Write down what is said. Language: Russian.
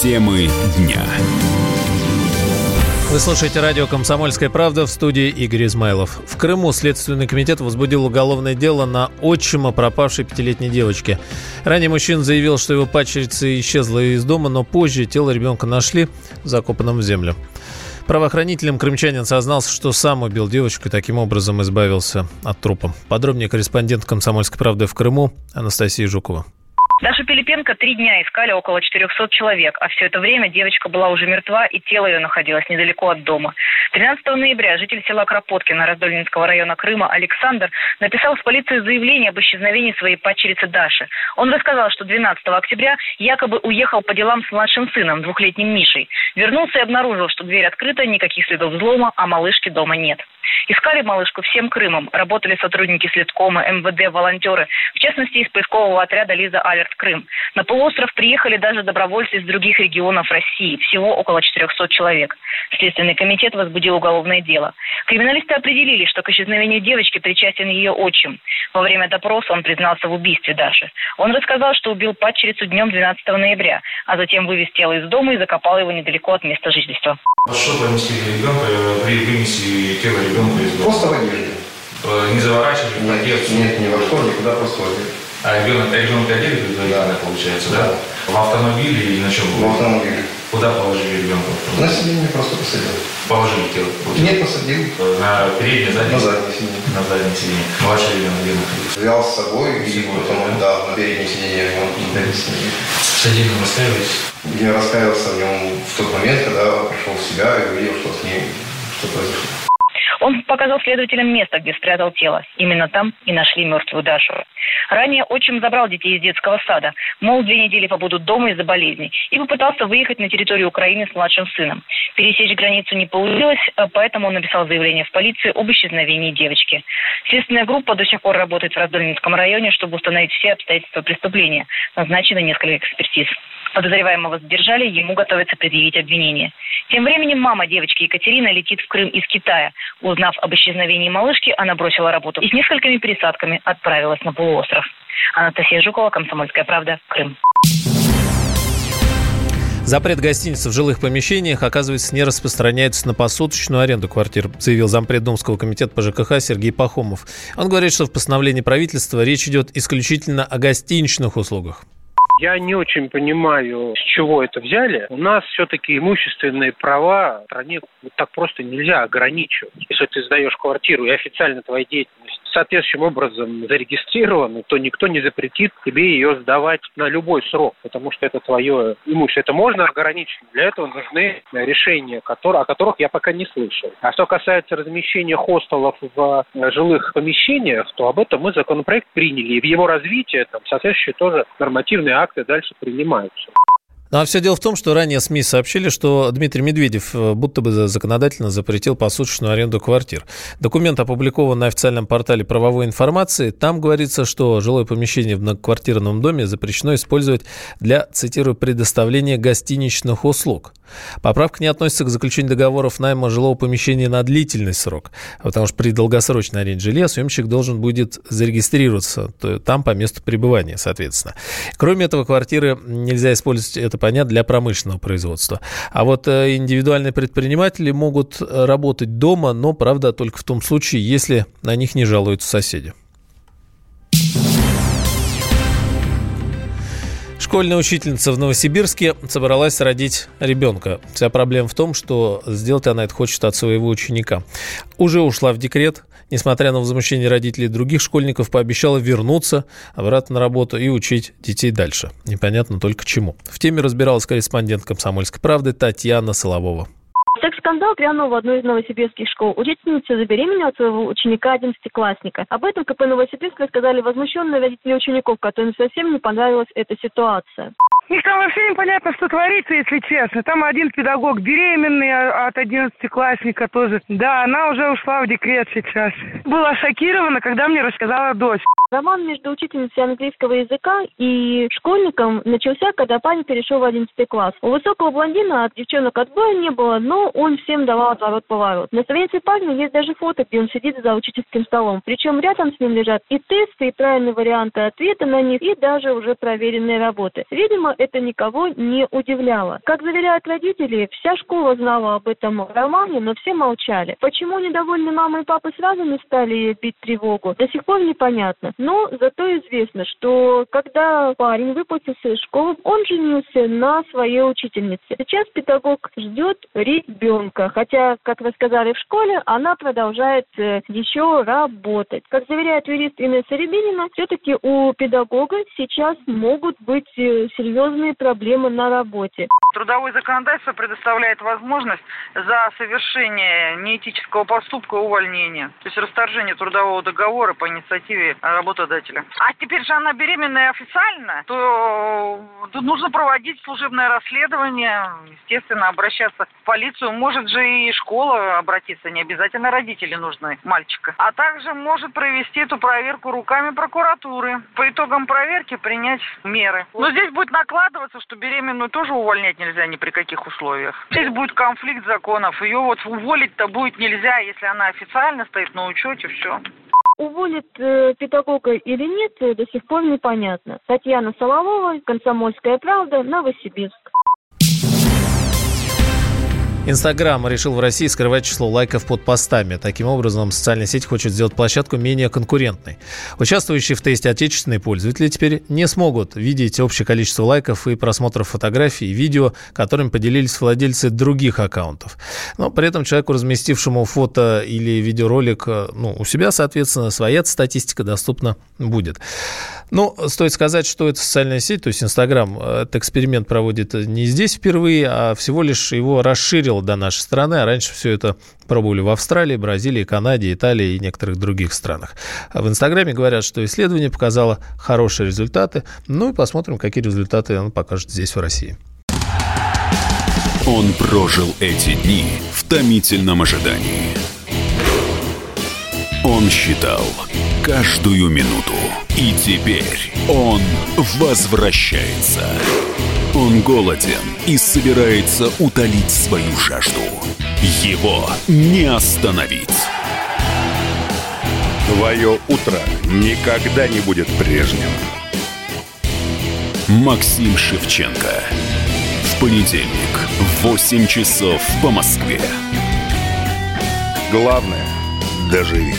Темы дня. Вы слушаете радио «Комсомольская правда» в студии Игорь Измайлов. В Крыму Следственный комитет возбудил уголовное дело на отчима пропавшей пятилетней девочки. Ранее мужчина заявил, что его падчерица исчезла из дома, но позже тело ребенка нашли закопанным в землю. Правоохранителям крымчанин сознался, что сам убил девочку и таким образом избавился от трупа. Подробнее корреспондент «Комсомольской правды» в Крыму Анастасия Жукова. Дашу Пилипенко три дня искали около 400 человек, а все это время девочка была уже мертва и тело ее находилось недалеко от дома. 13 ноября житель села Кропоткина Раздольнинского района Крыма Александр написал в полицию заявление об исчезновении своей падчерицы Даши. Он рассказал, что 12 октября якобы уехал по делам с младшим сыном, двухлетним Мишей. Вернулся и обнаружил, что дверь открыта, никаких следов взлома, а малышки дома нет. Искали малышку всем Крымом. Работали сотрудники следкома, МВД, волонтеры. В частности, из поискового отряда «Лиза Алерт Крым». На полуостров приехали даже добровольцы из других регионов России. Всего около 400 человек. Следственный комитет возбудил уголовное дело. Криминалисты определили, что к исчезновению девочки причастен ее отчим. Во время допроса он признался в убийстве Даши. Он рассказал, что убил падчерицу днем 12 ноября, а затем вывез тело из дома и закопал его недалеко от места жительства. Что понесли ребенка, при вынеси тело ребенка из дома? Просто в одежде. Э, Не заворачивали в Нет, одежду? нет, не во что, никуда, просто в одежде. А ребенок, ребенка одели предварительно, получается, да? В автомобиле или на чем? В автомобиле. Куда положили ребенка? На сиденье просто посадил. Положили тело? получается? Нет, посадил. Э, На переднее, заднее? На заднее сиденье. На заднее сиденье. Младший ребенок где находился? Взял с собой и потом, да? да, на переднее сиденье он. В сиденье раскаивались? Я раскаялся в нем в тот момент, когда пришел в себя и увидел, что с ним, что произошло. Он показал следователям место, где спрятал тело. Именно там и нашли мертвую Дашу. Ранее отчим забрал детей из детского сада. Мол, две недели побудут дома из-за болезни. И попытался выехать на территорию Украины с младшим сыном. Пересечь границу не получилось, а поэтому он написал заявление в полицию об исчезновении девочки. Следственная группа до сих пор работает в Раздольнинском районе, чтобы установить все обстоятельства преступления. Назначено несколько экспертиз. Подозреваемого задержали, ему готовится предъявить обвинение. Тем временем мама девочки Екатерина летит в Крым из Китая. Узнав об исчезновении малышки, она бросила работу и с несколькими пересадками отправилась на полуостров. Анастасия Жукова, Комсомольская правда, Крым. Запрет гостиниц в жилых помещениях, оказывается, не распространяется на посуточную аренду квартир, заявил зампред Думского комитета по ЖКХ Сергей Пахомов. Он говорит, что в постановлении правительства речь идет исключительно о гостиничных услугах. Я не очень понимаю, с чего это взяли. У нас все-таки имущественные права в стране вот так просто нельзя ограничивать. Если ты сдаешь квартиру и официально твоя деятельность соответствующим образом зарегистрирована, то никто не запретит тебе ее сдавать на любой срок, потому что это твое имущество. Это можно ограничить. Для этого нужны решения, которые, о которых я пока не слышал. А что касается размещения хостелов в э, жилых помещениях, то об этом мы законопроект приняли. И в его развитии там соответствующие тоже нормативные акты дальше принимаются. Ну а все дело в том, что ранее СМИ сообщили, что Дмитрий Медведев э, будто бы законодательно запретил посуточную аренду квартир. Документ опубликован на официальном портале правовой информации. Там говорится, что жилое помещение в многоквартирном доме запрещено использовать для, цитирую, предоставления гостиничных услуг. Поправка не относится к заключению договоров найма жилого помещения на длительный срок, потому что при долгосрочной аренде жилья съемщик должен будет зарегистрироваться то там по месту пребывания, соответственно. Кроме этого, квартиры нельзя использовать, это понятно, для промышленного производства. А вот э, индивидуальные предприниматели могут работать дома, но, правда, только в том случае, если на них не жалуются соседи. Школьная учительница в Новосибирске собралась родить ребенка. Вся проблема в том, что сделать она это хочет от своего ученика. Уже ушла в декрет, несмотря на возмущение родителей других школьников, пообещала вернуться обратно на работу и учить детей дальше. Непонятно только чему. В теме разбиралась корреспондент «Комсомольской правды» Татьяна Соловова. Секс-скандал грянул в одной из новосибирских школ. Учительница забеременела от своего ученика, одиннадцатиклассника. Об этом КП Новосибирск рассказали возмущенные родители учеников, которым совсем не понравилась эта ситуация. Их там вообще непонятно, что творится, если честно. Там один педагог беременный а- от одиннадцатиклассника тоже. Да, она уже ушла в декрет сейчас. Была шокирована, когда мне рассказала дочь. Роман между учительницей английского языка и школьником начался, когда парень перешел в 11 класс. У высокого блондина от девчонок отбоя не было, но он всем давал отворот-поворот. На странице парня есть даже фото, где он сидит за учительским столом. Причем рядом с ним лежат и тесты, и правильные варианты ответа на них, и даже уже проверенные работы. Видимо, это никого не удивляло. Как заверяют родители, вся школа знала об этом романе, но все молчали. Почему недовольны мама и папа сразу не стали бить тревогу, до сих пор непонятно. Но зато известно, что когда парень выпустился из школы, он женился на своей учительнице. Сейчас педагог ждет ребенка, хотя, как вы сказали в школе, она продолжает э, еще работать. Как заверяет юрист Инесса Рябинина, все-таки у педагога сейчас могут быть э, серьезные проблемы на работе. Трудовое законодательство предоставляет возможность за совершение неэтического поступка увольнения, то есть расторжение трудового договора по инициативе работодателя. А теперь же она беременная официально, то тут нужно проводить служебное расследование, естественно, обращаться в полицию. Может же и школа обратиться, не обязательно родители нужны мальчика. А также может провести эту проверку руками прокуратуры. По итогам проверки принять меры. Но здесь будет накладываться, что беременную тоже увольнять нельзя ни при каких условиях. Здесь будет конфликт законов. Ее вот уволить-то будет нельзя, если она официально стоит на учете, все. Уволит э, педагога или нет, э, до сих пор непонятно. Татьяна Соловова, «Комсомольская правда», Новосибирск. Инстаграм решил в России скрывать число лайков под постами. Таким образом, социальная сеть хочет сделать площадку менее конкурентной. Участвующие в тесте отечественные пользователи теперь не смогут видеть общее количество лайков и просмотров фотографий и видео, которыми поделились владельцы других аккаунтов. Но при этом человеку, разместившему фото или видеоролик ну, у себя, соответственно, своя статистика доступна будет. Ну, стоит сказать, что это социальная сеть, то есть Инстаграм этот эксперимент проводит не здесь впервые, а всего лишь его расширил до нашей страны. А раньше все это пробовали в Австралии, Бразилии, Канаде, Италии и некоторых других странах. В Инстаграме говорят, что исследование показало хорошие результаты. Ну и посмотрим, какие результаты оно покажет здесь, в России. Он прожил эти дни в томительном ожидании. Он считал каждую минуту. И теперь он возвращается. Он голоден и собирается утолить свою жажду. Его не остановить. Твое утро никогда не будет прежним. Максим Шевченко. В понедельник в 8 часов по Москве. Главное – доживи.